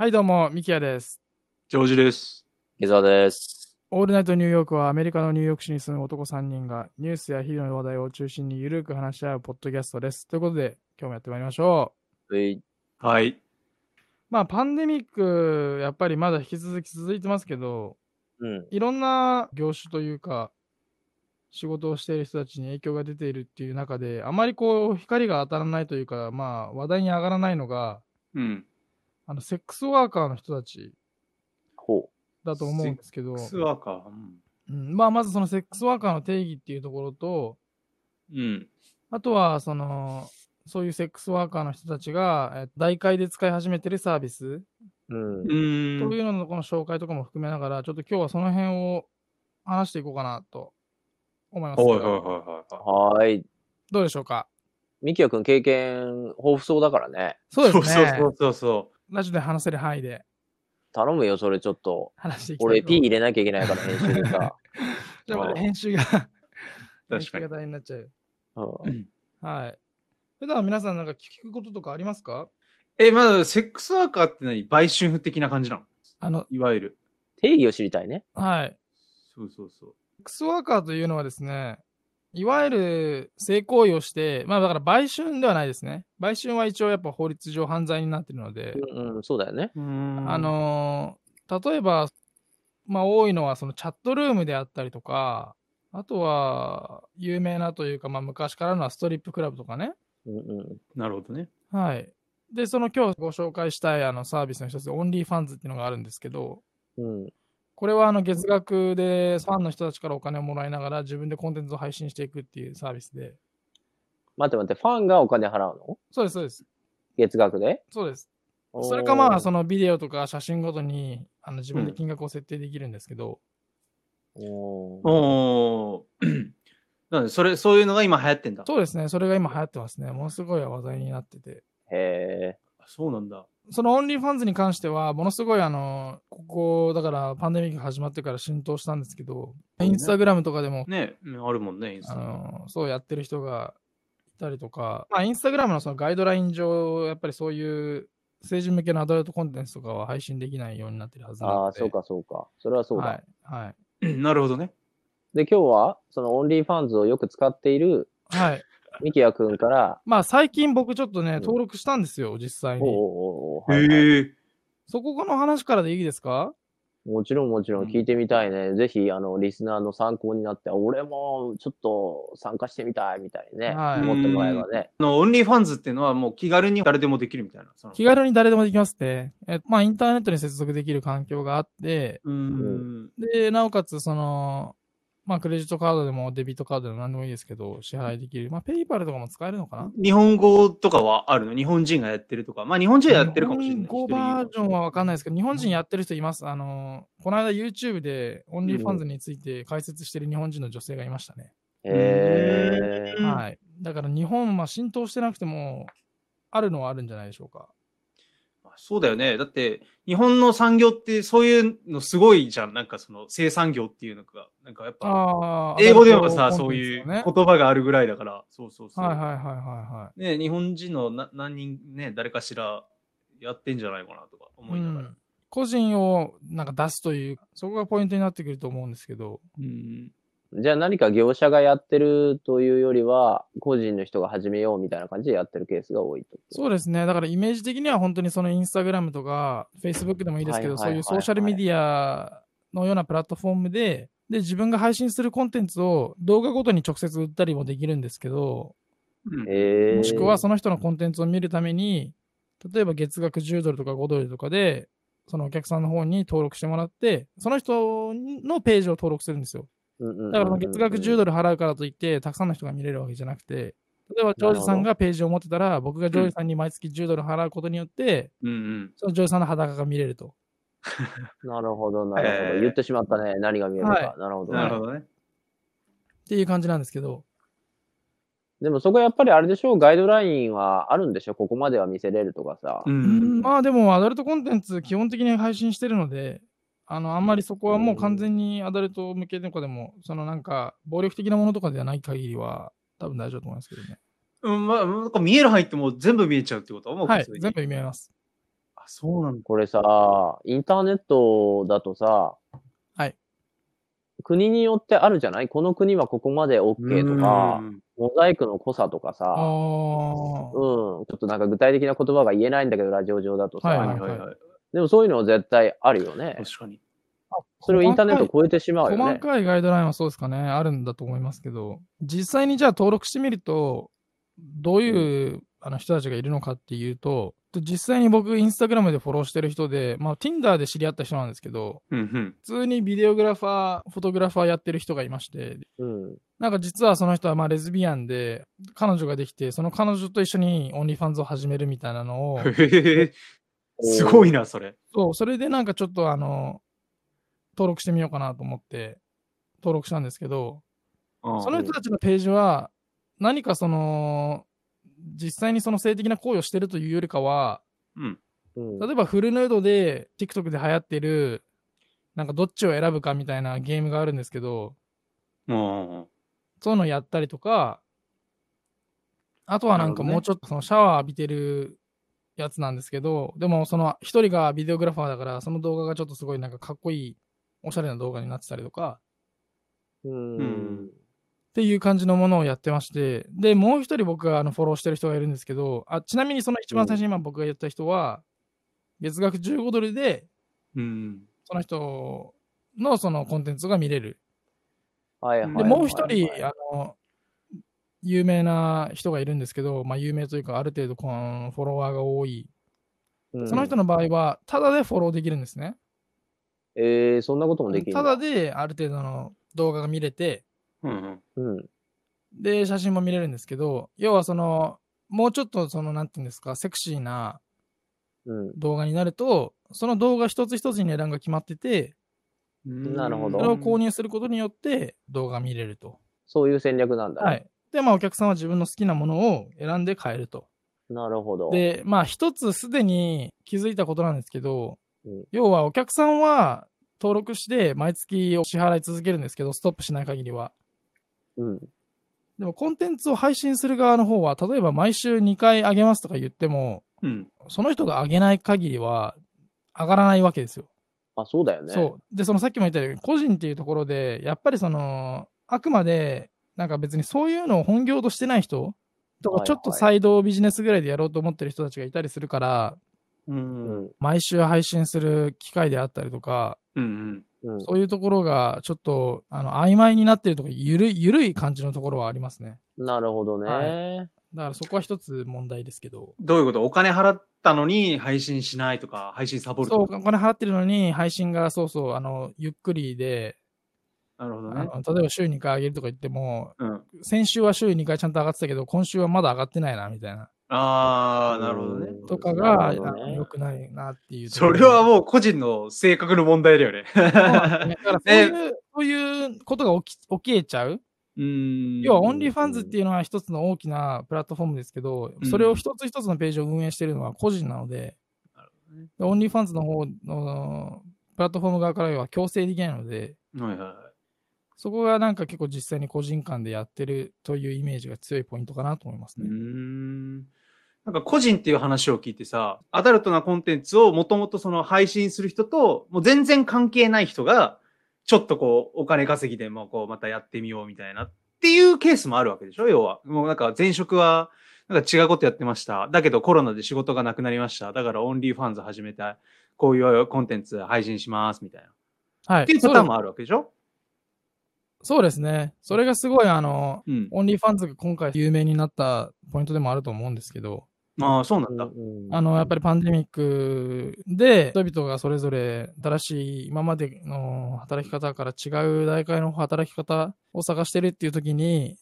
はい、どうも、ミキヤです。ジョージです。伊沢です。オールナイトニューヨークはアメリカのニューヨーク市に住む男3人がニュースや日々の話題を中心にゆるく話し合うポッドキャストです。ということで、今日もやってまいりましょういはい。う。まあ、パンデミック、やっぱりまだ引き続き続いてますけど、うん。いろんな業種というか、仕事をしている人たちに影響が出ているっていう中で、あまりこう、光が当たらないというか、まあ、話題に上がらないのが、うん。あの、セックスワーカーの人たちほだと思うんですけど、クスワーカー？うん、まあ、まずそのセックスワーカーの定義っていうところと、うん。あとは、その、そういうセックスワーカーの人たちが、え大会で使い始めてるサービス、う。うん。うとん。いうののこの紹介とかも含めながら、ちょっと今日はその辺を話していこうかなと思いますはいはいが。はいははーい。どうでしょうか？ミキヤくん経験豊富そうだからね。そうい。ですね。そうそうそうそラジオで話せる範囲で頼むよ、それちょっと。話していきたいと俺 P 入れなきゃいけないから、編集でさ。じゃあまた編集が、編集が大変になっちゃう。はい。普段皆さんなんか聞くこととかありますか？え、まだセックスワーカーって何？売春婦的な感じなの？あの、いわゆる。定義を知りたいね。はい。そうそうそう。セックスワーカーというのはですね、いわゆる性行為をして、まあだから売春ではないですね。売春は一応やっぱ法律上犯罪になってるので、うん、うん、そうだよね。うんあ、のー例えば、まあ多いのはそのチャットルームであったりとか、あとは有名なというか、まあ昔からのはストリップクラブとかね。うん、うん。なるほどね。はい。で、その今日ご紹介したいあのサービスの一つ、オンリーファンズっていうのがあるんですけど、うん。これはあの月額でファンの人たちからお金をもらいながら自分でコンテンツを配信していくっていうサービスで。待って待って、ファンがお金払うの？そうです、そうです。月額で？そうです。それかまあ、その、のビデオとか写真ごとにあの自分で金額を設定できるんですけど、おーおー。なんで、それ、そういうのが今流行ってんだ。そうですね、それが今流行ってますね。ものすごい話題になってて。へあそうなんだ。そのオンリーファンズに関しては、ものすごいあの、ここ、だからパンデミック始まってから浸透したんですけど、インスタグラムとかでも、ね、うんあるもんね、インスあタ。の、そうやってる人がいたりとか、まあ、インスタグラムのそのガイドライン上、やっぱりそういう成人向けのアダルトコンテンツとかは配信できないようになってるはずー。なので。ああ、そうか、そうか。それはそうだ。はい。はい。なるほどね。で、今日は、そのオンリーファンズをよく使っているはい。ミキヤくんから、まあ最近僕ちょっとね、うん登録したんですよ、実際に。はいはいへえ。そこの話からでいいですか？もちろんもちろん聞いてみたいね。ぜひ、あの、リスナーの参考になって、俺もちょっと参加してみたいみたいにね、はい思ってもらえばね。あの、オンリーファンズっていうのはもう気軽に誰でもできるみたいな。気軽に誰でもできますね。えまあインターネットに接続できる環境があって、うーん。で、なおかつその、まあクレジットカードでもデビットカードでも何でもいいですけど、支払いできる。まあペイパルとかも使えるのかな？日本語とかはあるの？日本人がやってるとか？まあ日本人はやってるかもしれない。日本語バージョンはわかんないですけど、日本人やってる人います。あの、この間 YouTube でオンリーファンズについて解説してる日本人の女性がいましたね。へうんはい。だから日本、まあ浸透してなくても、あるのはあるんじゃないでしょうか。そうだよね。だって、日本の産業ってそういうのすごいじゃん。なんかその性産業っていうのが、なんかやっぱ。英語でもさ、そういう言葉があるぐらいだから、そうそうそう。はいはいはいはいはい。ね、日本人のな何人ね、誰かしらやってんじゃないかなとか思いながら。うん個人をなんか出すという、そこがポイントになってくると思うんですけど、うん。じゃあ何か業者がやってるというよりは、個人の人が始めようみたいな感じでやってるケースが多いと。そうですね。だからイメージ的には本当にそのインスタグラムとか、フェイスブックでもいいですけど、そういうソーシャルメディアのようなプラットフォームで、で、自分が配信するコンテンツを動画ごとに直接売ったりもできるんですけど、え。もしくはその人のコンテンツを見るために、例えば月額10ドルとか5ドルとかで、そのお客さんの方に登録してもらって、その人のページを登録するんですよ。だから月額10ドル払うからといって、たくさんの人が見れるわけじゃなくて、例えばジョージさんがページを持ってたら、僕がジョージさんに毎月10ドル払うことによって、うんうん。そのジョージさんの裸が見れると。なるほど、なるほど。えー言ってしまったね。何が見えるか。はなるほど、なるほどね。っていう感じなんですけど、でもそこやっぱりあれでしょう、ガイドラインはあるんでしょここまでは見せれるとかさ。ううんん。まあでもアダルトコンテンツ基本的に配信してるので、あの、あんまりそこはもう完全にアダルト向けとかでも、そのなんか、暴力的なものとかではない限りは、多分大丈夫と思いますけどね。うん、まあ、なんか見える範囲ってもう全部見えちゃうってこと？もうはい全部見えます。あそうなんだ。これさ、インターネットだとさ、はい。国によってあるじゃない？この国はここまで OK とかう、んモザイクの濃さとかあさ、あ。うん、ちょっとなんか具体的な言葉が言えないんだけど、ラジオ上だとさ、はいはいはいはい。でもそういうの絶対あるよね。確かに。それをインターネットを超えてしまうよ細ね。かいガイドラインはそうですかね、あるんだと思いますけど、実際にじゃあ登録してみると、どういう、あの人たちがいるのかっていうと、実際に僕、インスタグラムでフォローしてる人で、まあ、Tinder で知り合った人なんですけど、うんうん。普通にビデオグラファー、フォトグラファーやってる人がいまして、うん。なんか実はその人はまあレズビアンで、彼女ができて、その彼女と一緒にオンリーファンズを始めるみたいなのを、すごいな、それ。そう、それでなんかちょっとあの、登録してみようかなと思って、登録したんですけど、うんその人たちのページは、何かその、実際にその性的な行為をしてるというよりかは、うん。うん。例えばフルヌードで TikTok で流行ってる、なんかどっちを選ぶかみたいなゲームがあるんですけど、もそういうのやったりとか、あとはなんかもうちょっとそのシャワー浴びてるやつなんですけど、でもその一人がビデオグラファーだから、その動画がちょっとすごいなんかかっこいい、おしゃれな動画になってたりとか、うん。うんっていう感じのものをやってまして、で、もう一人僕があのフォローしてる人がいるんですけど、あちなみにその一番最初に今僕が言った人は、月額15ドルで、う、うん。その人のそのコンテンツが見れる。はいはい。で、もう一人はい、あの、有名な人がいるんですけど、まあ有名というかある程度このフォロワーが多い。うんその人の場合は、ただでフォローできるんですね。えー、そんなこともできるんただである程度の動画が見れて、うんうん。うん。で、写真も見れるんですけど、要はその、もうちょっとその、なんていうんですか、セクシーなうん。動画になると、その動画一つ一つに値段が決まってて、なるほどそれを購入することによって動画が見れると。そういう戦略なんだね。はい。で、まあお客さんは自分の好きなものを選んで買えると。なるほど。で、まあ一つすでに気づいたことなんですけど、うん要はお客さんは登録して毎月お支払い続けるんですけど、ストップしない限りは。うん。でもコンテンツを配信する側の方は、例えば毎週2回上げますとか言っても、うん。その人が上げない限りは上がらないわけですよ。あ、そうだよね。そう。で、そのさっきも言ったように、個人っていうところで、やっぱりその、あくまで、なんか別にそういうのを本業としてない人とか、はいはいちょっとサイドビジネスぐらいでやろうと思ってる人たちがいたりするから、う。うんん。毎週配信する機会であったりとか、うん。うん。そういうところがちょっと、あの、曖昧になってるとか、ゆるい、ゆるい感じのところはありますね。なるほどね。はだからそこは一つ問題ですけど。どういうこと？お金払ったのに配信しないとか、配信サボるそう、とか。お金払ってるのに、配信がそうそう、あの、ゆっくりで、なるほどあね。の例えば週2回上げるとか言っても、うん。先週は週2回ちゃんと上がってたけど、今週はまだ上がってないな、みたいな。ああ、なるほどね。うんとかが、よくないなっていう。それはもう個人の性格の問題だよね。ねだからそういう、そういうことが起き、起きえちゃううん。要は、オンリーファンズっていうのは一つの大きなプラットフォームですけど、うんそれを一つ一つのページを運営しているのは個人なので、オンリーファンズの方のプラットフォーム側からは強制できないので、はいはいはい。そこがなんか結構実際に個人間でやってるというイメージが強いポイントかなと思いますね。ん。なんか個人っていう話を聞いてさ、アダルトなコンテンツをもともとその配信する人と、もう全然関係ない人が、ちょっとこう、お金稼ぎでもこう、またやってみようみたいなっていうケースもあるわけでしょ？要は。もうなんか前職は、なんか違うことやってました。だけどコロナで仕事がなくなりました。だからオンリーファンズ始めた。こういうコンテンツ配信しますみたいな。はい。っていうパターンもあるわけでしょ？そうですね。それがすごいあの、うん。オンリーファンズが今回有名になったポイントでもあると思うんですけど、ああ、そうなんだ。うんあの、やっぱりパンデミックで、人々がそれぞれ新しい今までの働き方から違う大会の働き方を探してるっていう時に、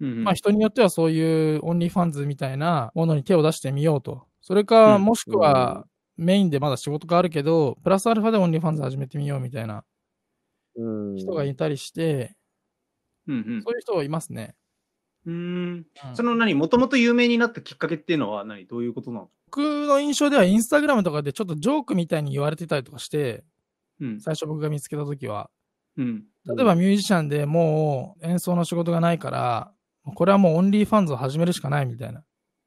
うんうんまあ人によってはそういうオンリーファンズみたいなものに手を出してみようと。それか、うんもしくはメインでまだ仕事があるけど、プラスアルファでオンリーファンズ始めてみようみたいなうん。人がいたりして、うんそういう人いますね。うん。その何もともと有名になったきっかけっていうのは何？どういうことなの？僕の印象ではインスタグラムとかでちょっとジョークみたいに言われてたりとかして、うん。最初僕が見つけた時は。うん。例えばミュージシャンでもう演奏の仕事がないから、これはもうオンリーファンズを始めるしかないみたいな。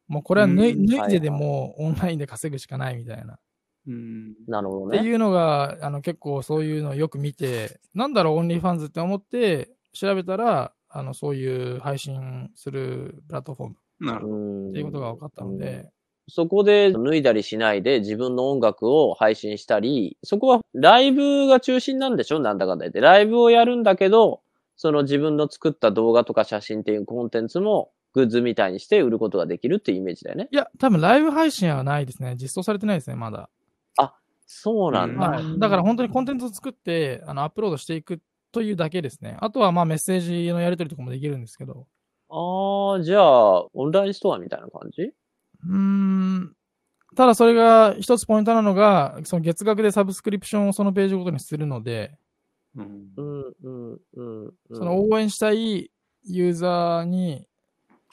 もうこれは脱いででもオンラインで稼ぐしかないみたいな。うん。なるほどね。っていうのが、あの、結構そういうのをよく見て、なんだろう、オンリーファンズって思って調べたら、あの、そういう配信するプラットフォームなるっていうことが分かったので、そこで脱いだりしないで自分の音楽を配信したり、そこはライブが中心なんでしょ？なんだかんだ言って。ライブをやるんだけど、その自分の作った動画とか写真っていうコンテンツもグッズみたいにして売ることができるっていうイメージだよね。いや、多分ライブ配信はないですね。実装されてないですね、まだ。そうなんだ。はい。だから本当にコンテンツを作って、あの、アップロードしていくというだけですね。あとは、まあ、メッセージのやり取りとかもできるんですけど。ああ、じゃあ、オンラインストアみたいな感じ？うーん。ただそれが一つポイントなのが、その月額でサブスクリプションをそのページごとにするので、うんう。ん、うん、うん。うんその応援したいユーザーに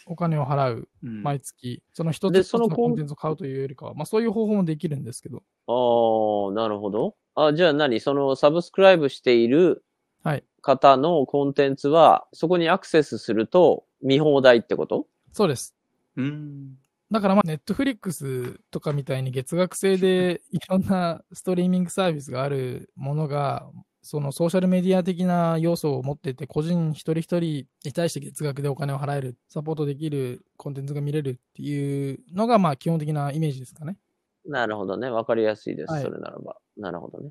お金を払う、うん毎月。その一つ一つでそののコンテンツを買うというよりかは、まあそういう方法もできるんですけど。ああ、なるほど。あ、じゃあ何？そのサブスクライブしているはい方のコンテンツは、そこにアクセスすると見放題ってこと？そうです。うん。だからまあ、ネットフリックスとかみたいに月額制でいろんなストリーミングサービスがあるものが、そのソーシャルメディア的な要素を持ってて、個人一人一人に対して月額でお金を払える、サポートできるコンテンツが見れるっていうのが、まあ基本的なイメージですかね。なるほどね。わかりやすいです。はいそれならば。なるほどね。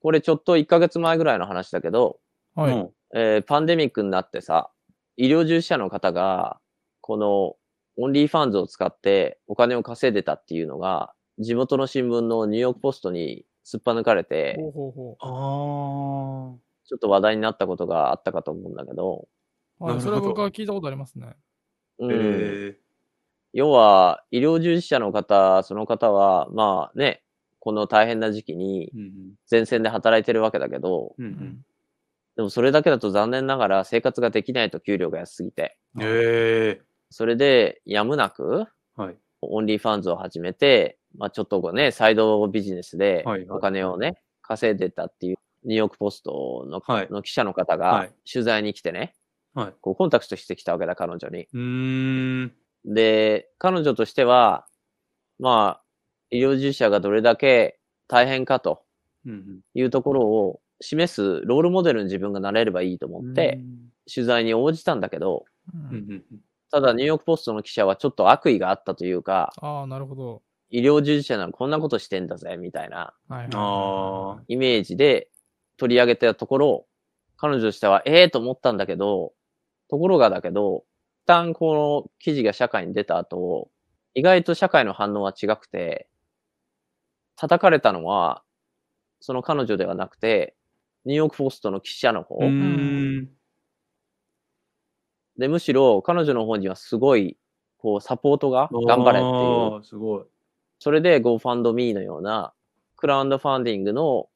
これちょっと1ヶ月前ぐらいの話だけど、はい。うんえーパンデミックになってさ、医療従事者の方が、このオンリーファンズを使ってお金を稼いでたっていうのが、地元の新聞のニューヨークポストにすっぱ抜かれて、ほうほうほああ。ちょっと話題になったことがあったかと思うんだけど、う。はい。なるほどそれは僕は聞いたことありますね。うんえ要は、医療従事者の方、その方は、まあね、この大変な時期に前線で働いてるわけだけど、うんううんん。でもそれだけだと残念ながら生活ができないと給料が安すぎて。それで、やむなく、はい。 OnlyFans を始めて、まあちょっとこうね、サイドビジネスでお金をね、稼いでたっていう、 New York Post の,、はいの記者の方がはい取材に来てね、はい。こうコンタクトしてきたわけだ、彼女に。うーん。で、彼女としては、まあ、医療従事者がどれだけ大変かとうんいうところを示すロールモデルに自分がなれればいいとうん。思って、取材に応じたんだけど、ただニューヨークポストの記者はちょっと悪意があったというか、ああ、なるほど。医療従事者ならこんなことしてんだぜ、みたいな。イメージで取り上げてたところ、彼女としては、ええと思ったんだけど、ところがだけど、一旦この記事が社会に出た後、意外と社会の反応は違くて、叩かれたのは、その彼女ではなくて、ニューヨークポストの記者の方。で、むしろ彼女の方にはすごい、こう、サポートが頑張れっていう。すごい。それで GoFundMe のようなクラウドファンディングの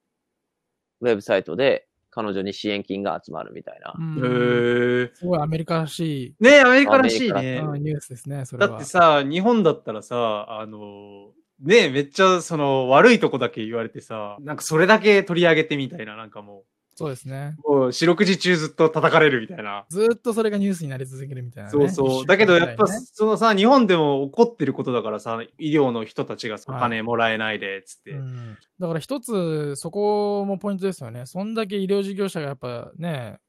ウェブサイトで彼女に支援金が集まるみたいな。うんへえ。すごいアメリカらしい、ねえ、アメリカらしいね。うんニュースですね、それは。だってさ、日本だったらさ、あの、ねえ、めっちゃその悪いとこだけ言われてさ、なんかそれだけ取り上げてみたいな、なんかもそうですね。う、もう四六時中ずっと叩かれるみたいな。ずーっとそれがニュースになり続けるみたいな、ね。そうそう。だけどやっぱ、そのさ、日本でも起こってることだからさ、医療の人たちがお金もらえないで、つって。うん、だから一つ、そこもポイントですよね。そんだけ医療事業者がやっぱね、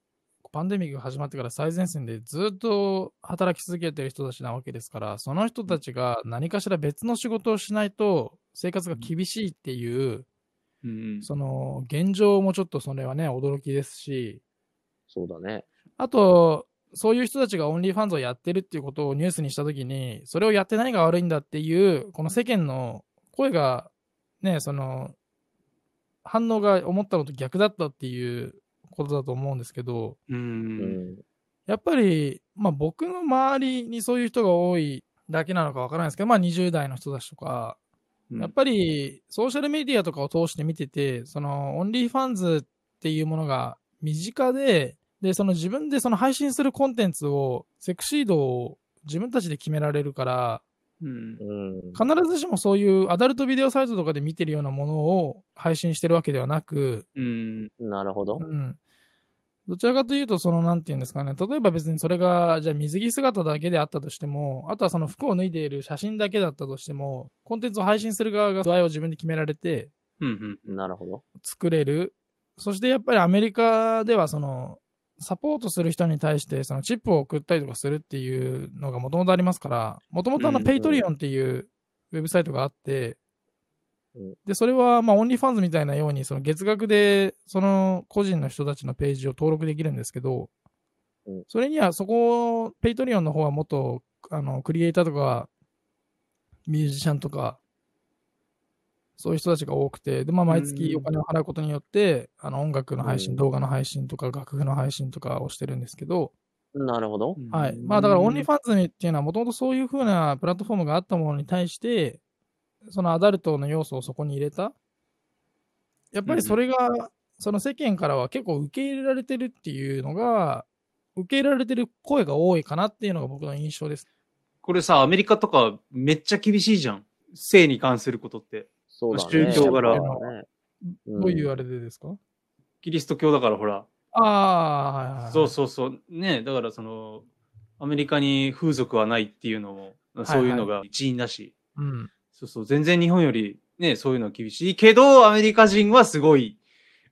パンデミックが始まってから最前線でずっと働き続けてる人たちなわけですから、その人たちが何かしら別の仕事をしないと生活が厳しいっていう、うん。その現状もちょっとそれはね、驚きですし、そうだね。あと、そういう人たちが OnlyFans をやってるっていうことをニュースにしたときに、それをやって何が悪いんだっていう、この世間の声が、ね、その、反応が思ったのと逆だったっていうことだと思うんですけど、う。うんん。やっぱり、まあ僕の周りにそういう人が多いだけなのかわからないですけど、まあ20代の人たちとか、やっぱりソーシャルメディアとかを通して見てて、その OnlyFans っていうものが身近で、で、その自分でその配信するコンテンツを、セクシー度を自分たちで決められるから、うん。うん。必ずしもそういうアダルトビデオサイトとかで見てるようなものを配信してるわけではなく、うん。なるほどう。ん。どちらかというと、その、なんていうんですかね。例えば別にそれが、じゃあ水着姿だけであったとしても、あとはその服を脱いでいる写真だけだったとしても、コンテンツを配信する側が度合いを自分で決められて、うんうん。なるほど。作れる。そしてやっぱりアメリカではその、サポートする人に対してそのチップを送ったりとかするっていうのがもともとありますから、もともとあのうん Patreon っていうウェブサイトがあってうん、で、それはまあ OnlyFans みたいなようにその月額でその個人の人たちのページを登録できるんですけどうん、それにはそこ、 Patreon の方はもっとあのクリエイターとかミュージシャンとかそういう人たちが多くて、で、まあ、毎月お金を払うことによって、あの、音楽の配信、うん。動画の配信とか、楽譜の配信とかをしてるんですけど、なるほど。はい。まあ、だから、 Only Fans っていうのは、もともとそういう風なプラットフォームがあったものに対して、そのアダルトの要素をそこに入れた。やっぱりそれが、その世間からは結構受け入れられてるっていうのが、受け入れられてる声が多いかなっていうのが僕の印象です。これさ、アメリカとかめっちゃ厳しいじゃん。性に関することって。そうだね。宗教柄どういうあれでですか、キリスト教だからほら。ああ、はいはいはい。そうそうそう。ねだからその、アメリカに風俗はないっていうのも、そういうのが一因だし。うん。そうそう。全然日本よりね、そういうのは厳しいけど、アメリカ人はすごい、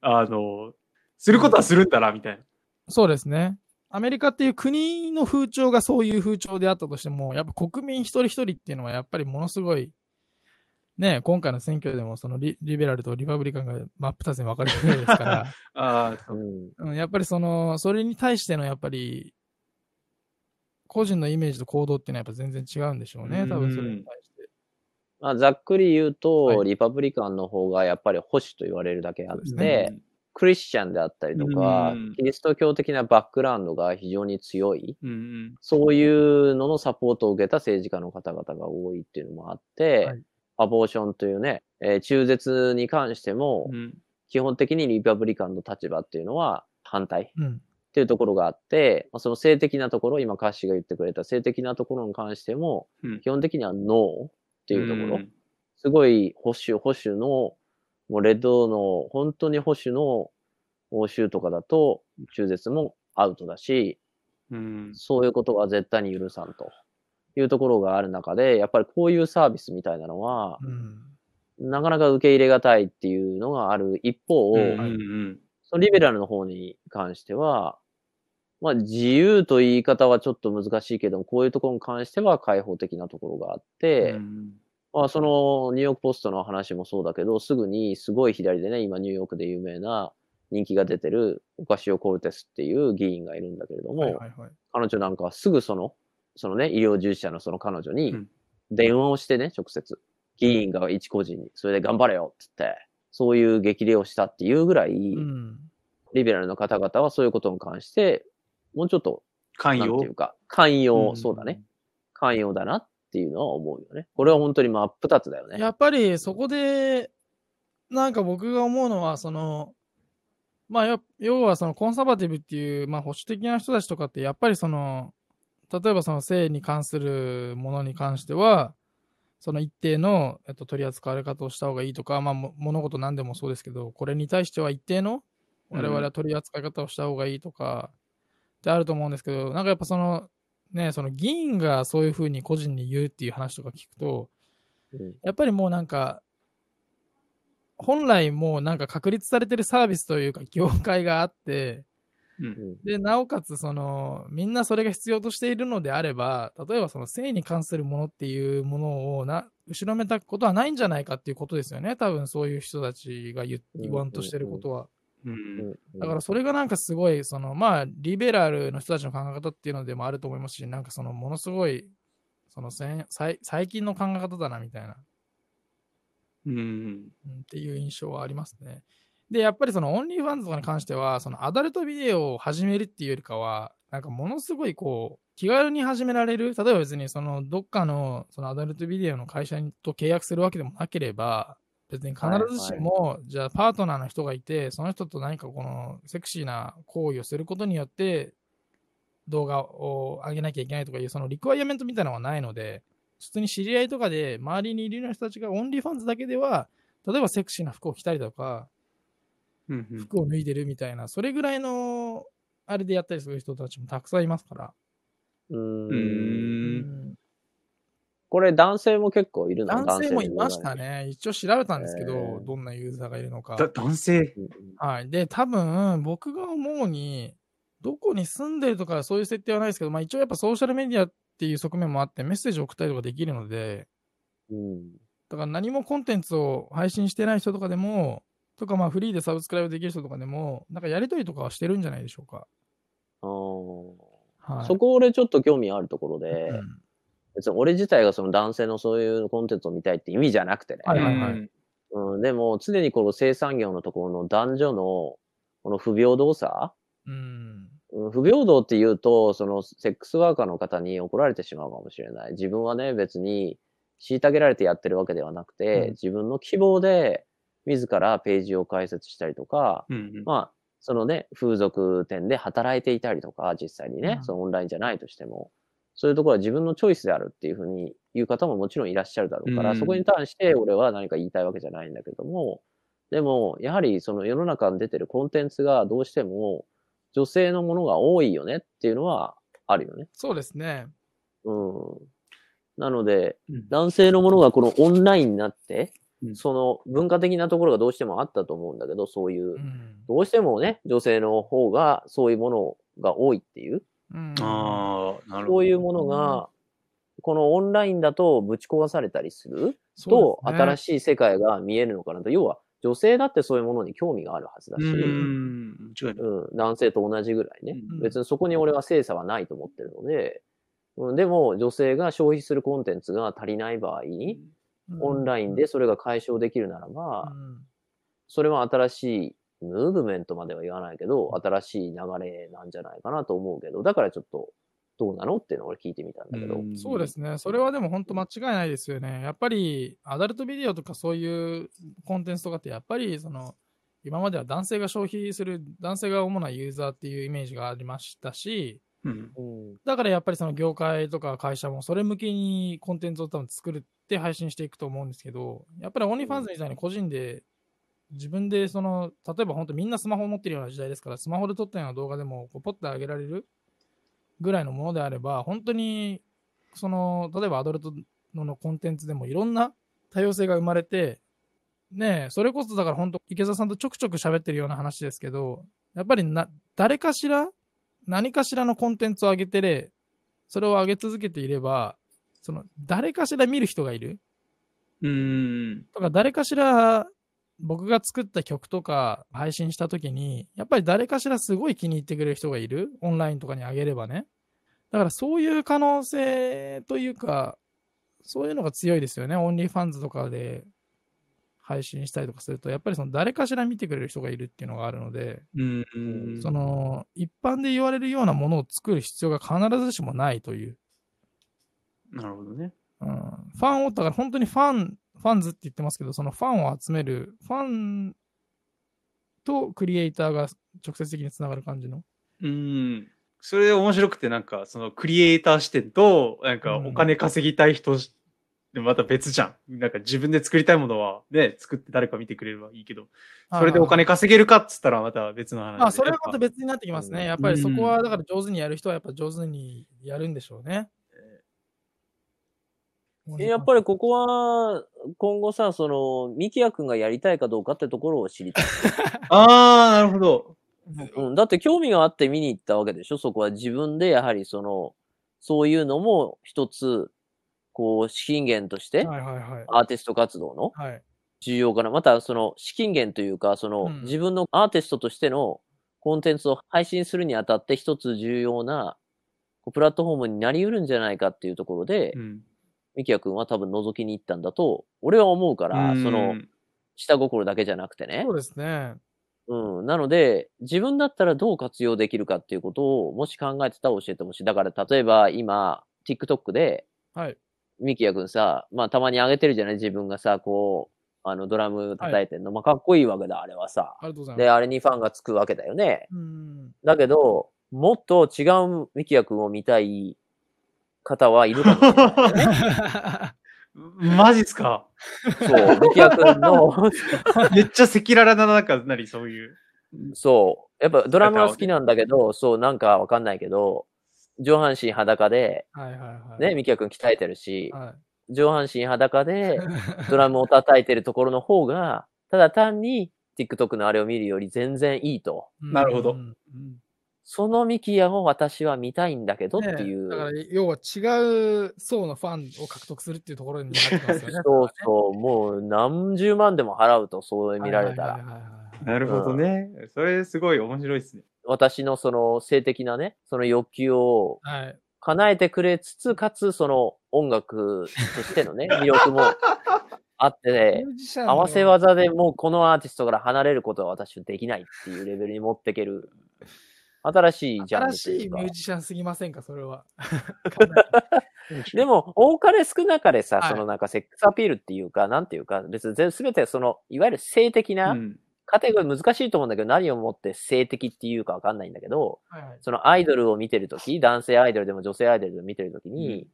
あの、することはするんだな、みたいな。そうですね。アメリカっていう国の風潮がそういう風潮であったとしても、やっぱ国民一人一人っていうのはやっぱりものすごい、ね、今回の選挙でもそのリリベラルとリパブリカンが真っ二つに分かれてるですから、ああ、そううん。うん、やっぱりその、それに対してのやっぱり、個人のイメージと行動っていうのはやっぱ全然違うんでしょうね、多分それに対して。まあ、ざっくり言うと、はい。リパブリカンの方がやっぱり保守と言われるだけあって、ですクリスチャンであったりとかうん、キリスト教的なバックグラウンドが非常に強い、うんうん。そういうののサポートを受けた政治家の方々が多いっていうのもあって、はい。アボーションというね、えー中絶に関しても、うん。基本的にリパブリカンの立場っていうのは反対うん。っていうところがあって、まあ、その性的なところ、今カッシーが言ってくれた性的なところに関しても、うん。基本的にはノーっていうところ。んすごい保守、保守の、もうレッドの、本当に保守の州とかだと、中絶もアウトだし、うん。そういうことは絶対に許さんというところがある中で、やっぱりこういうサービスみたいなのは、うん。なかなか受け入れがたいっていうのがある一方、うんうんそのリベラルの方に関しては、まあ自由と言い方はちょっと難しいけども、こういうところに関しては開放的なところがあって、うんまあそのニューヨークポストの話もそうだけど、すぐにすごい左でね、今ニューヨークで有名な人気が出てるオカシオ・コルテスっていう議員がいるんだけれども、はいはいはい。彼女なんかはすぐその、そのね、医療従事者のその彼女にうん電話をしてね、直接。議員が一個人に、それで頑張れよって言って、そういう激励をしたっていうぐらい、うん。リベラルの方々はそういうことに関して、もうちょっと、関与なんていうか、寛容、うんそうだね。寛容だなっていうのは思うよね。これは本当に真っ二つだよね。やっぱりそこで、なんか僕が思うのは、その、まあ、よ要はそのコンサバティブっていう、まあ保守的な人たちとかって、やっぱりその、例えばその性に関するものに関しては、その一定の、えっと、取り扱われ方をした方がいいとか、まあ、も物事何でもそうですけど、これに対しては一定の我々は取り扱い方をした方がいいとか、ってあると思うんですけど、なんかやっぱその、ね、その議員がそういうふうに個人に言うっていう話とか聞くと、うんやっぱりもうなんか、本来もうなんか確立されてるサービスというか業界があって、で、なおかつその、みんなそれが必要としているのであれば、例えばその性に関するものっていうものをな、後ろめたことはないんじゃないかっていうことですよね。多分そういう人たちが言わんとしてることは。だからそれがなんかすごい、その、まあ、リベラルの人たちの考え方っていうのでもあると思いますし、なんかその、ものすごい、そのせん、最最近の考え方だなみたいな。うんうんっていう印象はありますね。で、やっぱりその OnlyFans とかに関しては、そのアダルトビデオを始めるっていうよりかは、なんかものすごいこう、気軽に始められる。例えば別にそのどっかのそのアダルトビデオの会社と契約するわけでもなければ、別に必ずしも、じゃあパートナーの人がいて、その人と何かこのセクシーな行為をすることによって、動画を上げなきゃいけないとかいう、その requirement みたいなのはないので、普通に知り合いとかで周りにいるような人たちが OnlyFans だけでは、例えばセクシーな服を着たりとか、服を脱いでるみたいな、それぐらいのあれでやったりする人たちもたくさんいますから。う。うんん。これ男性も結構いるの男性もいまし。のたね。一応調べたんですけど、どんなユーザーがいるのか。だ男性？うんはい。で、多分、僕が思うに、どこに住んでるとかそういう設定はないですけど、まあ一応やっぱソーシャルメディアっていう側面もあってメッセージを送ったりとかできるので、うん。だから何もコンテンツを配信してない人とかでも、とかまあフリーでサブスクライブできる人とかでも、なんかやりとりとかはしてるんじゃないでしょうか。あーはい。そこ俺ちょっと興味あるところで、うん別に俺自体がその男性のそういうコンテンツを見たいって意味じゃなくてね。はいはいはいうんうん、でも常にこの生産業のところの男女のこの不平等さ、うん。うん不平等って言うと、そのセックスワーカーの方に怒られてしまうかもしれない。自分はね、別に虐げられてやってるわけではなくて、うん自分の希望で自らページを開設したりとか、うんうんまあ、そのね、風俗店で働いていたりとか、実際にね、うんそのオンラインじゃないとしても、そういうところは自分のチョイスであるっていうふうに言う方ももちろんいらっしゃるだろうから、うんそこに対して俺は何か言いたいわけじゃないんだけども、でも、やはりその世の中に出てるコンテンツがどうしても女性のものが多いよねっていうのはあるよね。そうですね。うん。なので、うん男性のものがこのオンラインになって、うんその文化的なところがどうしてもあったと思うんだけど、そういうう、ん。どうしてもね、女性の方がそういうものが多いっていう、うん。ああ、なるほど。そういうものが、このオンラインだとぶち壊されたりする？そと、新しい世界が見えるのかなと。要は、女性だってそういうものに興味があるはずだし、ううん。男性と同じぐらいね。うん別にそこに俺は精査はないと思ってるので、うん、でも女性が消費するコンテンツが足りない場合、オンラインでそれが解消できるならば、うん。それは新しいムーブメントまでは言わないけど、新しい流れなんじゃないかなと思うけど、だからちょっと、どうなのっていうのを俺聞いてみたんだけど。うんそうですね。それはでも本当間違いないですよね。やっぱりアダルトビデオとかそういうコンテンツとかってやっぱりその今までは男性が消費する男性が主なユーザーっていうイメージがありましたし、うん。うん。だからやっぱりその業界とか会社もそれ向けにコンテンツを多分作るって配信していくと思うんですけど、やっぱり OnlyFans みたいに個人で自分でその、例えば本当みんなスマホを持ってるような時代ですから、スマホで撮ったような動画でもこうポッと上げられるぐらいのものであれば、本当にその、例えばアダルトのコンテンツでもいろんな多様性が生まれて、ねえ、それこそだから本当、池澤さんとちょくちょく喋ってるような話ですけど、やっぱりな、誰かしら、何かしらのコンテンツを上げてれ、それを上げ続けていれば、その、誰かしら見る人がいる。うん。とか、誰かしら、僕が作った曲とか配信した時に、やっぱり誰かしらすごい気に入ってくれる人がいる。オンラインとかに上げればね。だからそういう可能性というか、そういうのが強いですよね。 OnlyFans とかで配信したりとかすると、やっぱりその誰かしら見てくれる人がいるっていうのがあるので、うん。その、一般で言われるようなものを作る必要が必ずしもないという。なるほどね。うん、ファンを、だから本当にファン、ファンズって言ってますけど、そのファンを集める、ファンとクリエイターが直接的につながる感じの。うん。それで面白くて、なんか、そのクリエイター視点と、なんか、うんお金稼ぎたい人し、でまた別じゃん。なんか自分で作りたいものは、ね、作って誰か見てくれればいいけど、それでお金稼げるかっつったらまた別の話で。あ、それはまた別になってきますね。うんやっぱりそこは、だから上手にやる人はやっぱ上手にやるんでしょうね。えやっぱりここは、今後さ、その、ミキヤ君がやりたいかどうかってところを知りたい。ああ、なるほど。うん、だって興味があって見に行ったわけでしょそこは自分でやはりその、そういうのも一つ、こう、資金源として、はいはいはい。アーティスト活動のはい。重要かな。また、その、資金源というか、その、うん自分のアーティストとしてのコンテンツを配信するにあたって一つ重要な、こうプラットフォームになり得るんじゃないかっていうところで、うん。ミキヤ君は多分覗きに行ったんだと、俺は思うから、うんその、下心だけじゃなくてねそう。ですね。うん。なので、自分だったらどう活用できるかっていうことを、もし考えてたら教えてほしい。だから、例えば今、TikTok で、はい。ミキヤ君さ、まあたまに上げてるじゃない？自分がさ、こう、あの、ドラム叩いてんの。まあかっこいいわけだ、あれはさ。ありがとうございます。で、あれにファンがつくわけだよね。うん。だけど、もっと違うミキヤ君を見たい方はいるかもしれない、ね。マジっすか？そう、ミキヤ君の、めっちゃ赤裸々な、なんか、なり、そういう。そう。やっぱドラムは好きなんだけど、そう、なんかわかんないけど、上半身裸で、はいはいはい。ね、ミキヤ君鍛えてるし、はい。上半身裸で ドラムを叩いてるところの方が、ただ単に TikTok のあれを見るより全然いいと。なるほどそのミキヤを私は見たいんだけどっていう。ねだから、要は違う層のファンを獲得するっていうところになってますよね。そうそう、もう何十万でも払うと、そう見られたら。なるほどね。それすごい面白いですね。私のその性的なね、その欲求をはい。叶えてくれつつ、かつその音楽としてのね、魅力もあって、ミュージシャンの合わせ技でもうこのアーティストから離れることは私はできないっていうレベルに持っていける、新しいジャン新ルというか。しいミュー。ジシャンすぎませんか、それは。でも、多かれ少なかれさ、はい。そのなんかセックスアピールっていうか、なんていうか、別に全全てその、いわゆる性的な、うん。カテゴリー難しいと思うんだけど、何をもって性的っていうかわかんないんだけど、はいはい。そのアイドルを見てるとき、男性アイドルでも女性アイドルでも見てるときに、うん。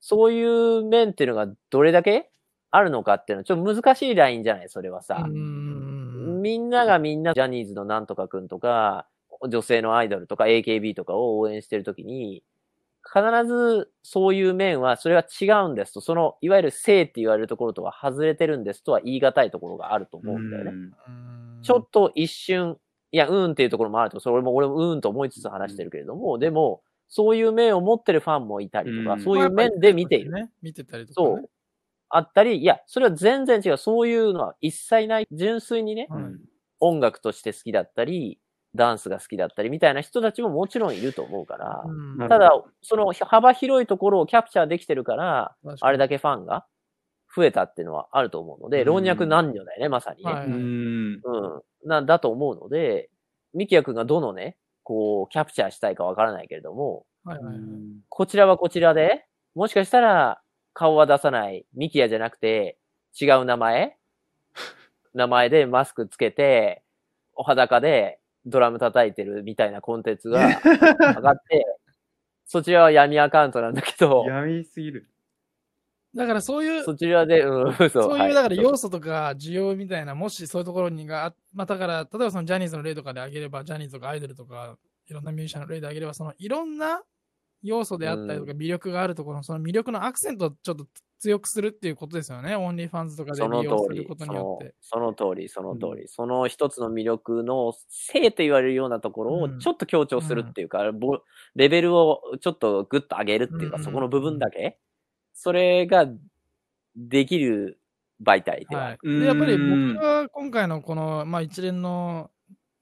そういう面っていうのがどれだけあるのかっていうのは、ちょっと難しいラインじゃないそれはさ。みんながみんなジャニーズのなんとかくんとか、女性のアイドルとか AKB とかを応援してるときに、必ずそういう面は、それは違うんですと、その、いわゆる性って言われるところとは外れてるんですとは言い難いところがあると思うんだよね。ちょっと一瞬、いや、うんっていうところもあると、それも俺もうんと思いつつ話してるけれども、でも、そういう面を持ってるファンもいたりとか、うんそういう面で見ている。ね。見てたりとかね。そう。あったり、いや、それは全然違う。そういうのは一切ない。純粋にね、はいうん音楽として好きだったり、ダンスが好きだったりみたいな人たちももちろんいると思うから、ただ、その幅広いところをキャプチャーできてるから、あれだけファンが増えたっていうのはあると思うので、うん。老若男女だよね、まさにね。はい。うん。うん。なんだと思うので、ミキヤ君がどのね、こう、キャプチャーしたいかわからないけれども、はいはいはい。こちらはこちらで、もしかしたら顔は出さないミキヤじゃなくて違う名前？名前でマスクつけて、お裸でドラム叩いてるみたいなコンテンツが上がって、そちらは闇アカウントなんだけど、闇すぎる。だからそういう、そちらで、うん、そう。そうはいいうだから要素とか需要みたいな、もしそういうところにがあ、まあだから、例えばそのジャニーズの例とかで挙げれば、ジャニーズとかアイドルとか、いろんなミュージシャンの例で挙げれば、そのいろんな要素であったりとか魅力があるところの、その魅力のアクセントをちょっと強くするっていうことですよね。 OnlyFans とかでその利用す通りることによって。そのその通り、その通り。その一つの魅力の性と言われるようなところをうんちょっと強調するっていうか、ぼレベルをちょっとグッと上げるっていうか、うんそこの部分だけ、それができる媒体ではあはる。い。で、やっぱりうん僕が今回のこの、まあ一連の、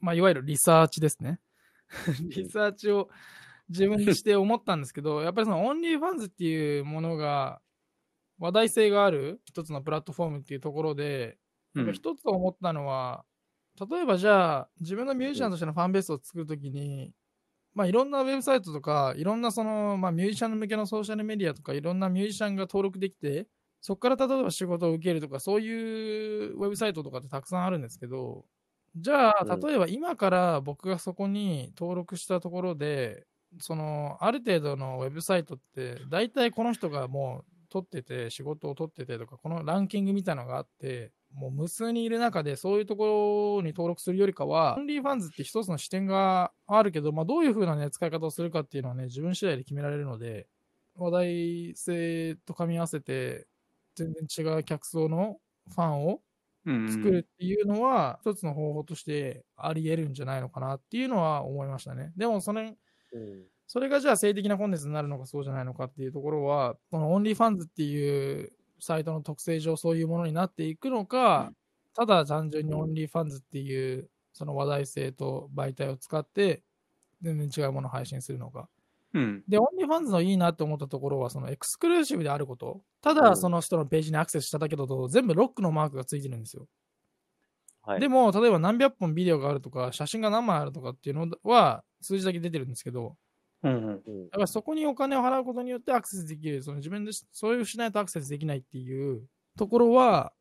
まあいわゆるリサーチですね。リサーチを自分にして思ったんですけど、やっぱりその OnlyFans っていうものが話題性がある一つのプラットフォームっていうところで、一つ思ったのは、例えばじゃあ自分のミュージシャンとしてのファンベースを作るときに、まあいろんなウェブサイトとか、いろんなその、まあミュージシャン向けのソーシャルメディアとか、いろんなミュージシャンが登録できて、そこから例えば仕事を受けるとか、そういうウェブサイトとかってたくさんあるんですけど、じゃあ、うん。例えば今から僕がそこに登録したところで、その、ある程度のウェブサイトって、大体この人がもう取ってて、仕事を取っててとか、このランキングみたいなのがあって、もう無数にいる中で、そういうところに登録するよりかは、 OnlyFans って一つの視点があるけど、まあどういう風なね、使い方をするかっていうのはね、自分次第で決められるので、話題性と噛み合わせて、全然違う客層のファンを作るっていうのは、一つの方法としてあり得るんじゃないのかなっていうのは思いましたね。でも、それ、うんそれがじゃあ性的なコンテンツになるのかそうじゃないのかっていうところは、この OnlyFans っていうサイトの特性上そういうものになっていくのか、ただ単純に OnlyFans っていうその話題性と媒体を使って全然違うものを配信するのか。うん。で、 OnlyFans のいいなって思ったところは、その exclusive であること。たうんだその人のページにアクセスしただけだと全部ロックのマークがついてるんですよ。はい。でも、例えば何百本ビデオがあるとか、写真が何枚あるとかっていうのは数字だけ出てるんですけど、うんうん。うんやっぱりそこにお金を払うことによってアクセスできる、その自分でしそういうしないとアクセスできないっていうところは、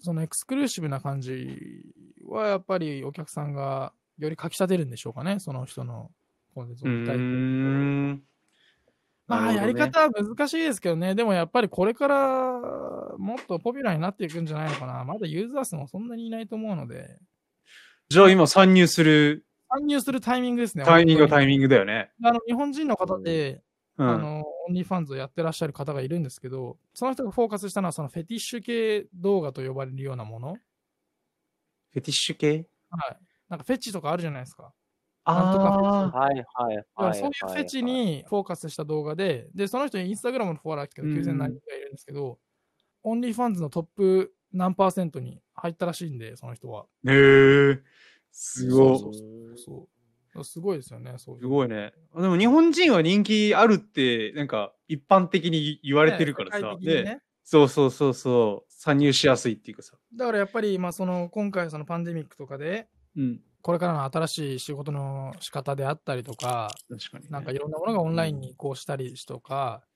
その exclusive な感じはやっぱりお客さんがよりかき立てるんでしょうかね、その人のコンテンツうを見たい。まあ、やり方は難しいですけどね、でもやっぱりこれからもっとポピュラーになっていくんじゃないのかな。まだユーザー数もそんなにいないと思うので。じゃあ今参入する参入するタイミングですね。タイミングはタイミングだよね。グ。あの、日本人の方で、うん。あの、 OnlyFans をやってらっしゃる方がいるんですけど、その人がフォーカスしたのは、そのフェティッシュ系動画と呼ばれるようなもの。フェティッシュ系？はい。なんかフェチとかあるじゃないですか。あなんとかフェチあ。はいはいはい。そういうフェチにフォーカスした動画で、で、その人インスタグラムのフォロワーだけどうん9000何人がいるんですけど、 OnlyFans のトップ何パーセントに入ったらしいんで、その人は。へえ。すごい。そうそうそう。すごいですよね、そういうすごいね。でも日本人は人気あるって、なんか一般的に言われてるからさ。ねそうそうそうそう。参入しやすいっていうかさ。だからやっぱり、まあ、その今回そのパンデミックとかで、うん。これからの新しい仕事の仕方であったりとか、確かに、ね。なんかいろんなものがオンラインに移行したりとか、うん、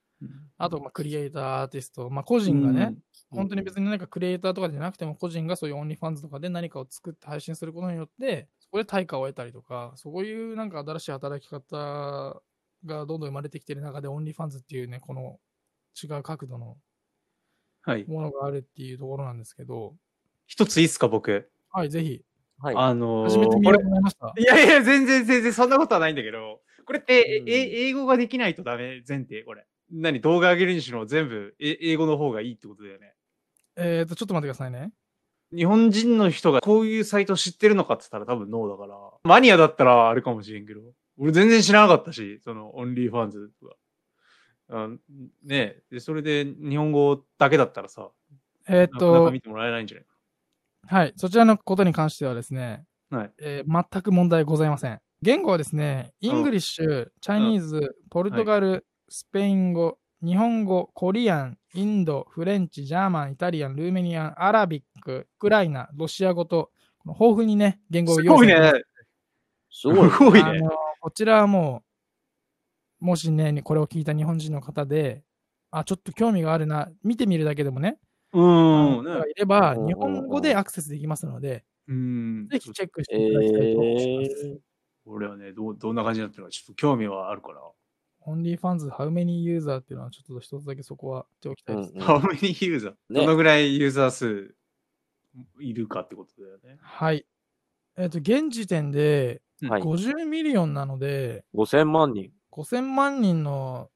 あとまあクリエイター、アーティスト、まあ、個人がね、うん本当に別に何かクリエイターとかじゃなくても、個人がそういう OnlyFans とかで何かを作って配信することによって、そこで対価を得たりとか、そういうなんか新しい働き方がどんどん生まれてきている中で、 OnlyFans っていうね、この違う角度のはい。ものがあるっていうところなんですけど、一ついいっすか、僕。はい、ぜひ、はい。あのー、始めてみようと思いました。いやいや、全然全然そんなことはないんだけど、これって、うんえ英語ができないとダメ前提、これ。何動画上げるにしろ全部え英語の方がいいってことだよね。えっ、と、ちょっと待ってくださいね。日本人の人がこういうサイト知ってるのかって言ったら多分ノーだから。マニアだったらあれかもしれんけど。俺全然知らなかったし、その OnlyFans とか。あねえで、それで日本語だけだったらさ、えっ、なかなかと見、てもらえないんじゃない？はい、そちらのことに関してはですね、はいえー全く問題ございません。言語はですね、 English、Chinese、ポルトガル、スペイン語、日本語、 Korean、インド、 French、German、Italian、Romanian、Arabic、ウクライナ、ロシア語と、この豊富にね、言語をすごいね。すごい。すごいね。あのこちらはもう、もしね、これを聞いた日本人の方で、あ、ちょっと興味があるな、見てみるだけでもね、うーん。いれば、うん日本語でアクセスできますので、うん。ぜひチェックしてえいただきたいと思います。ー、俺はね、どうどんな感じになってるかちょっと興味はあるから。オンリーファンズ、ハウメニーユーザーっていうのは、ちょっと一つだけそこは言っておきたいです。うん How many ユーザー、ねどのぐらいユーザー数いるかってことだよね。はい。えっ、と、現時点ではい。50 million なので、5000万人。5000万人の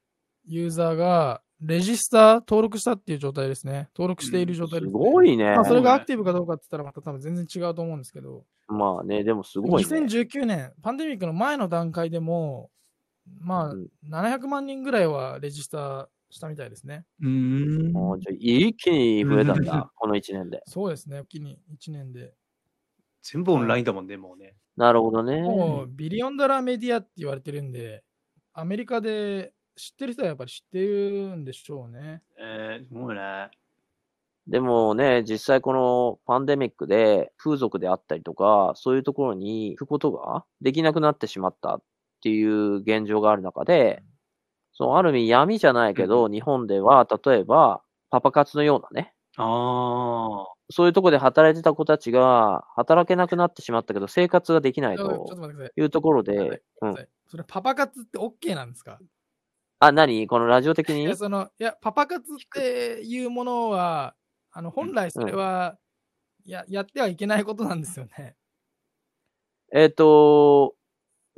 ユーザーが register 登録したっていう状態ですね。登録している状態すです、ねごいねまあ、。それがアクティブかどうかって言ったら、また多分全然違うと思うんですけど、まあね、でもすごいね。2019年、パンデミックの前の段階でも、まあうん、700万人ぐらいはレジスターしたみたいですね。うーん。あじゃあ一気に増えたんうんだ、この1年で。そうですね、一気に1年で。全部オンラインだもんね、もうね。なるほどね。もうビリオンダラーメディアって言われてるんで、アメリカで知ってる人はやっぱり知ってるんでしょうね。えー、すごいね。でもね、実際このパンデミックで風俗であったりとか、そういうところに行くことができなくなってしまったっていう現状がある中で、そのある意味闇じゃないけど、日本では例えばパパ活のようなね、ああ。そういうところで働いてた子たちが働けなくなってしまったけど、生活ができないとい。いうところでい、ごめんそれパパ活って OK なんですか？あ、何？このラジオ的に？いや、その、いや、パパ活っていうものは、あの、本来それは、や、やってはいけないことなんですよね。えっ、と、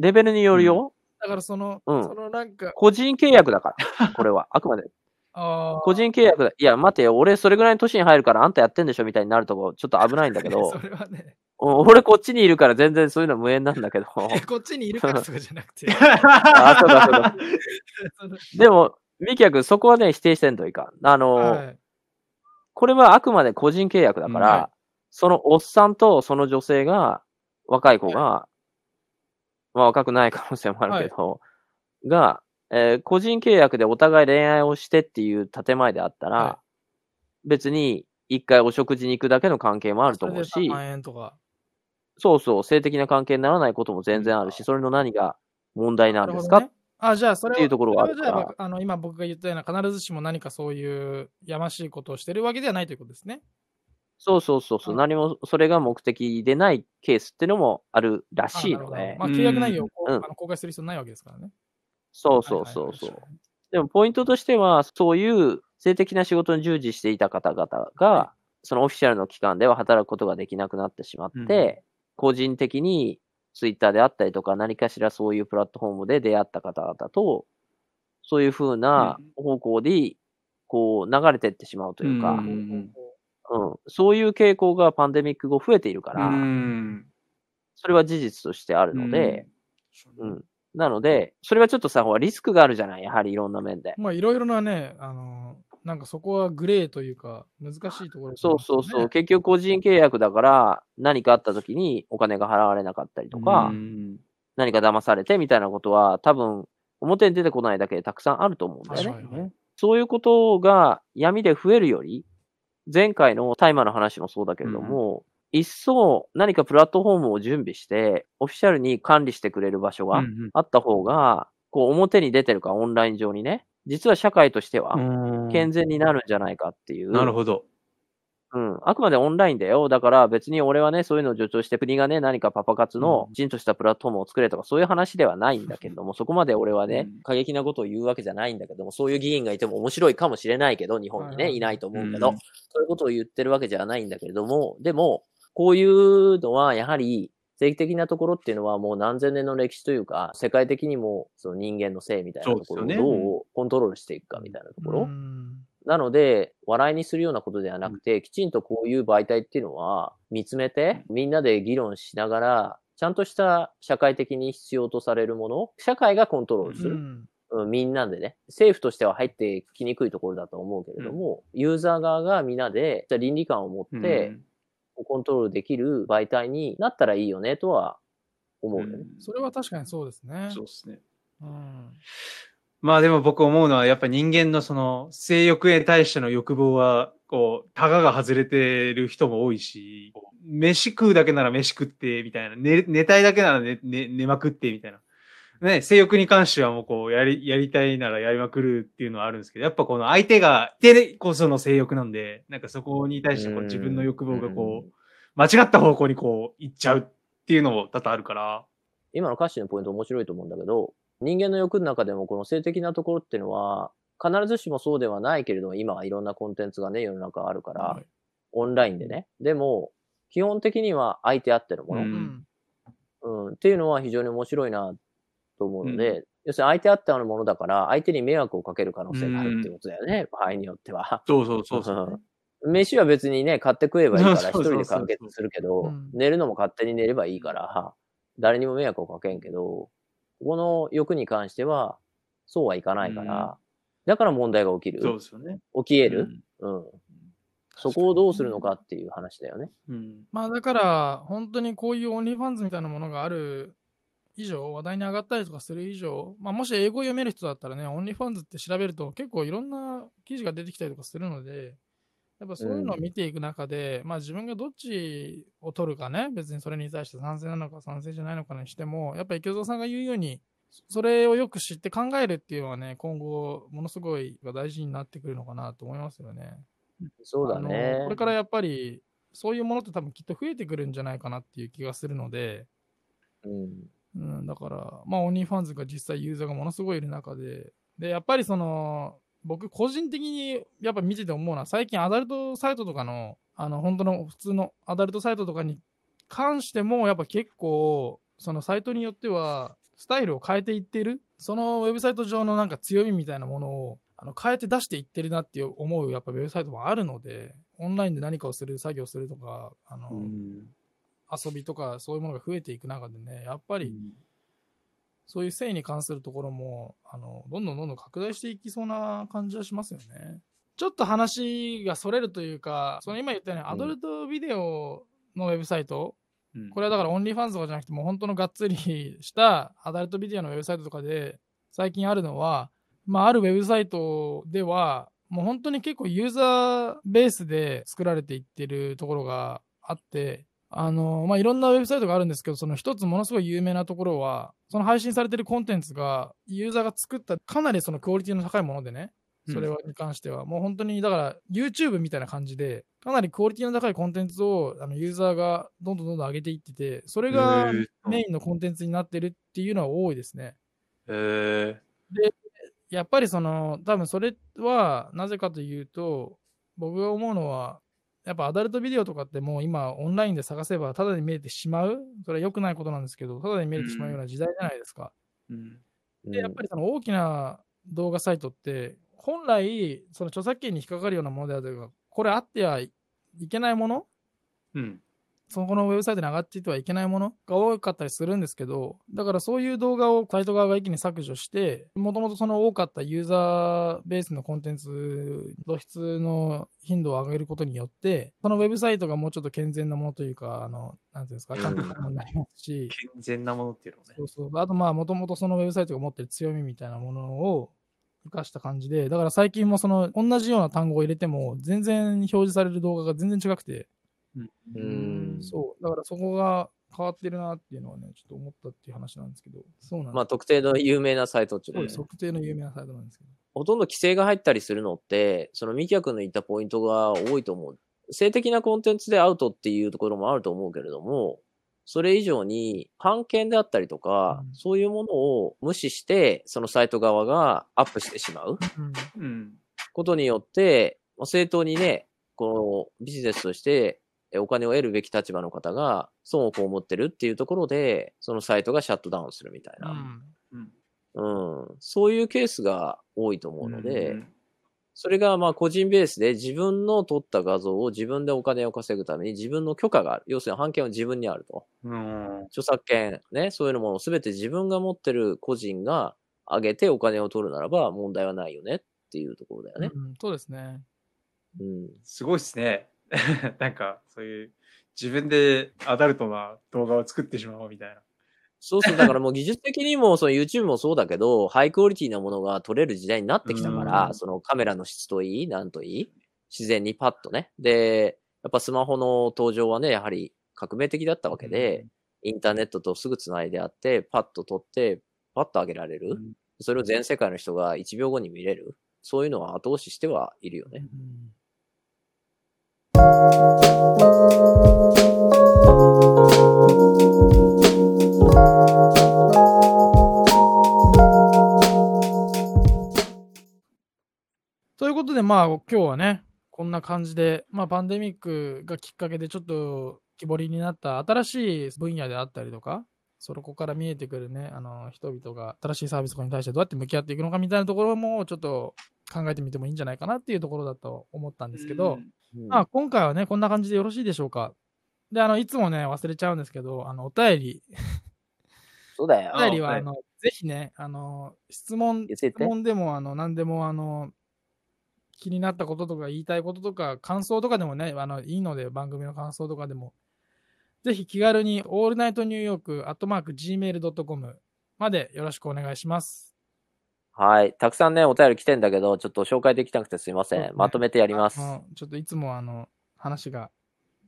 レベルによるよ。だからその、うんそのなんか、個人契約だから、これは。あくまで。あー個人契約だ。いや、待てよ、俺それぐらいの年に入るからあんたやってんでしょみたいになるとこ、ちょっと危ないんだけど そ、れはね、うん俺こっちにいるから全然そういうの無縁なんだけど。こっちにいるからとかじゃなくて、あ、そうだそうだ。そのでも、ミキヤ君、そこはね、否定してんといかん。あの、はいこれはあくまで個人契約だから、うんはそのおっさんとその女性が、若い子が、まあ若くない可能性もあるけど、が、えー個人契約でお互い恋愛をしてっていう建前であったら、は別に一回お食事に行くだけの関係もあると思うしそれで、3万円とか。そうそう、性的な関係にならないことも全然あるし、それの何が問題なんですか、ね。あ、じゃあ、それはっていうところがあるから。あの、今僕が言ったような、必ずしも何かそういうやましいことをしてるわけではないということですね。そうそうそうそう、うん。何もそれが目的でないケースっていうのもあるらしいので、まあ、契約内容をこううん。あの公開する必要ないわけですからね。そうそうそうそう。でもポイントとしては、そういう性的な仕事に従事していた方々が、そのオフィシャルの機関では働くことができなくなってしまって、個人的にツイッターであったりとか何かしらそういうプラットフォームで出会った方々と、そういう風な方向で、こう流れてってしまうというか、うん、そういう傾向がパンデミック後増えているから、それは事実としてあるので、うん。なので、それはちょっとさ、リスクがあるじゃない？やはりいろんな面で。まあいろいろなね、あのなんかそこはグレーというか、難しいところ、ね、そうそうそう。結局個人契約だから、何かあった時にお金が払われなかったりとか、何か騙されてみたいなことは、多分、表に出てこないだけでたくさんあると思うんだよね。ねそういうことが闇で増えるより、前回の大麻の話もそうだけれども、うん、一層何かプラットフォームを準備して、オフィシャルに管理してくれる場所があった方が、こう表に出てるか、オンライン上にね、実は社会としては健全になるんじゃないかっていう。なるほど。うん。あくまでオンラインだよ。だから別に俺はね、そういうのを助長して国がね、何かパパ活のきちんとしたプラットフォームを作れとか、そういう話ではないんだけども、そこまで俺はね、過激なことを言うわけじゃないんだけども、そういう議員がいても面白いかもしれないけど、日本にね、いないと思うけど、そういうことを言ってるわけじゃないんだけれども、でも、こういうのはやはり、正規的なところっていうのはもう何千年の歴史というか、世界的にもその人間の性みたいなところをどうコントロールしていくかみたいなところ。なので、笑いにするようなことではなくて、きちんとこういう媒体っていうのは見つめて、みんなで議論しながら、ちゃんとした社会的に必要とされるもの、社会がコントロールする。うん、みんなでね、政府としては入ってきにくいところだと思うけれども、うん、ユーザー側がみんなで倫理観を持って、コントロールできる媒体になったらいいよねとは思うよね、うん。それは確かにそうですね。そうですね。うん。まあでも僕思うのは、やっぱ人間のその性欲へ対しての欲望は、こう、タガが外れてる人も多いし、飯食うだけなら飯食って、みたいな。寝、寝たいだけなら寝、寝、寝まくって、みたいな。ね、性欲に関してはもうこう、やり、やりたいならやりまくるっていうのはあるんですけど、やっぱこの相手がいてこその性欲なんで、なんかそこに対してこう自分の欲望がこう、間違った方向にこう、行っちゃうっていうのも多々あるから。今の歌詞のポイント面白いと思うんだけど、人間の欲の中でもこの性的なところっていうのは、必ずしもそうではないけれども、今はいろんなコンテンツがね、世の中あるから、はい、オンラインでね。でも、基本的には相手あってるもの、うん、うん、っていうのは非常に面白いなと思うので、うん、要するに相手あってあるものだから、相手に迷惑をかける可能性があるってことだよね、うん、場合によっては。そうそうそうそう、飯は別にね、買って食えばいいから 一人で完結するけど、寝るのも勝手に寝ればいいから、誰にも迷惑をかけんけど、この欲に関しては、そうはいかないから、だから問題が起きる。そうですよね。起き得る。うん。そこをどうするのかっていう話だよね。うん。まあだから、本当にこういう OnlyFans みたいなものがある以上、話題に上がったりとかする以上、まあ、もし英語読める人だったらね、 OnlyFans って調べると結構いろんな記事が出てきたりとかするので、やっぱそういうのを見ていく中で、うん、まあ自分がどっちを取るかね、別にそれに対して賛成なのか賛成じゃないのかにしても、やっぱり池蔵さんが言うように、それをよく知って考えるっていうのはね、今後、ものすごい大事になってくるのかなと思いますよね。そうだね。これからやっぱり、そういうものって多分きっと増えてくるんじゃないかなっていう気がするので、うん、うん、だから、まあ、オニーファンズが実際ユーザーがものすごいいる中で、で、やっぱりその、僕個人的にやっぱ見てて思うのは、最近アダルトサイトとかの、あの、本当の普通のアダルトサイトとかに関しても、やっぱ結構、そのサイトによっては、スタイルを変えていってる、そのウェブサイト上のなんか強みみたいなものを、あの変えて出していってるなって思うやっぱウェブサイトもあるので、オンラインで何かをする、作業するとか、あの、遊びとかそういうものが増えていく中でね、やっぱり、そういう性に関するところも、あの、どんどんどんどん拡大していきそうな感じはしますよね。ちょっと話がそれるというか、その今言ったように、アダルトビデオのウェブサイト、うん、これはだから OnlyFans とかじゃなくて、もう本当のがっつりしたアダルトビデオのウェブサイトとかで、最近あるのは、まあ、あるウェブサイトでは、もう本当に結構ユーザーベースで作られていってるところがあって、あの、まあ、いろんなウェブサイトがあるんですけど、その一つものすごい有名なところは、その配信されてるコンテンツが、ユーザーが作ったかなりそのクオリティの高いものでね、それに関しては、うん、もう本当に、だから YouTube みたいな感じで、かなりクオリティの高いコンテンツをあのユーザーがどんどんどんどん上げていってて、それがメインのコンテンツになってるっていうのは多いですね。へー。で、やっぱりその、多分それはなぜかというと、僕が思うのは、やっぱアダルトビデオとかってもう今オンラインで探せばただで見れてしまう？それは良くないことなんですけど、ただで見れてしまうような時代じゃないですか。うん。で、やっぱりその大きな動画サイトって、本来、その著作権に引っかかるようなものであるというか、これあってはいけないもの、うん、そこのウェブサイトに上がっていてはいけないものが多かったりするんですけど、だからそういう動画をサイト側が一気に削除して、もともとその多かったユーザーベースのコンテンツ、露出の頻度を上げることによって、そのウェブサイトがもうちょっと健全なものというか、あの、なんていうんですか、ちゃんとになりますし。健全なものっていうのね。そうそう。あとまあ、もともとそのウェブサイトが持ってる強みみたいなものを、生かした感じで、だから最近もその同じような単語を入れても全然表示される動画が全然違くて、うん。そう。だからそこが変わってるなっていうのはね、ちょっと思ったっていう話なんですけど、そうなんまあ特定の有名なサイトっていうね。そう特定の有名なサイトなんですけど。ほとんど規制が入ったりするのって、そのミキヤ君の言ったポイントが多いと思う。性的なコンテンツでアウトっていうところもあると思うけれども、それ以上に、判権であったりとか、うん、そういうものを無視して、そのサイト側がアップしてしまう。うん。ことによって、正当にね、このビジネスとしてお金を得るべき立場の方が損を被ってるっていうところで、そのサイトがシャットダウンするみたいな。うん。うん、そういうケースが多いと思うので、うん、それがまあ個人ベースで自分の撮った画像を自分でお金を稼ぐために自分の許可がある。要するに判権は自分にあると。うん、著作権、ね、そういうのも全て自分が持ってる個人が上げてお金を取るならば問題はないよねっていうところだよね。うん、そうですね。うん。すごいっすね。なんか、そういう、自分でアダルトな動画を作ってしまおうみたいな。そうそう、だからもう技術的にも、その YouTube もそうだけど、ハイクオリティなものが撮れる時代になってきたから、そのカメラの質といい、なんといい、自然にパッとね。で、やっぱスマホの登場はね、やはり革命的だったわけで、インターネットとすぐ繋いであって、パッと撮って、パッと上げられる。それを全世界の人が1秒後に見れる。そういうのは後押ししてはいるよね。うんということで、まあ、今日はね、こんな感じで、まあ、パンデミックがきっかけでちょっと木彫りになった新しい分野であったりとか、そこから見えてくるね、あの、人々が新しいサービスとかに対してどうやって向き合っていくのかみたいなところも、ちょっと考えてみてもいいんじゃないかなっていうところだと思ったんですけど、うん、まあ、今回はね、こんな感じでよろしいでしょうか。で、あの、いつもね、忘れちゃうんですけど、あの、お便り。そうだよ。お便りは、あの、ぜひね、あの、質問、質問でも、あの、何でも、あの、気になったこととか言いたいこととか、感想とかでもね、あの、いいので、番組の感想とかでも、ぜひ気軽に、オールナイトニューヨーク、アットマーク、gmail.com までよろしくお願いします。はい。たくさんね、お便り来てんだけど、ちょっと紹介できなくてすいません。ね、まとめてやります。ちょっといつもあの、話が、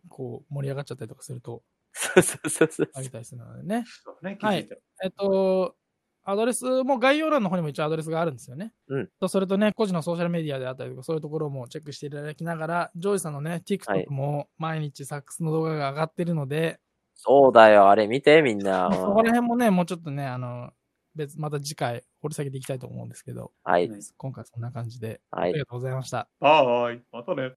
こう、盛り上がっちゃったりとかすると、そうそうそうそう。ありたりするのでね。ねはい。えっと、アドレスも概要欄の方にも一応アドレスがあるんですよね。うん。とそれとね、個人のソーシャルメディアであったりとか、そういうところもチェックしていただきながら、ジョージさんのね、TikTok も毎日サックスの動画が上がってるので、そうだよ、あれ見て、みんな。そこら辺もね、もうちょっとね、あの、別、また次回掘り下げていきたいと思うんですけど。はい。今回そんな感じで。はい。ありがとうございました。はい。またね。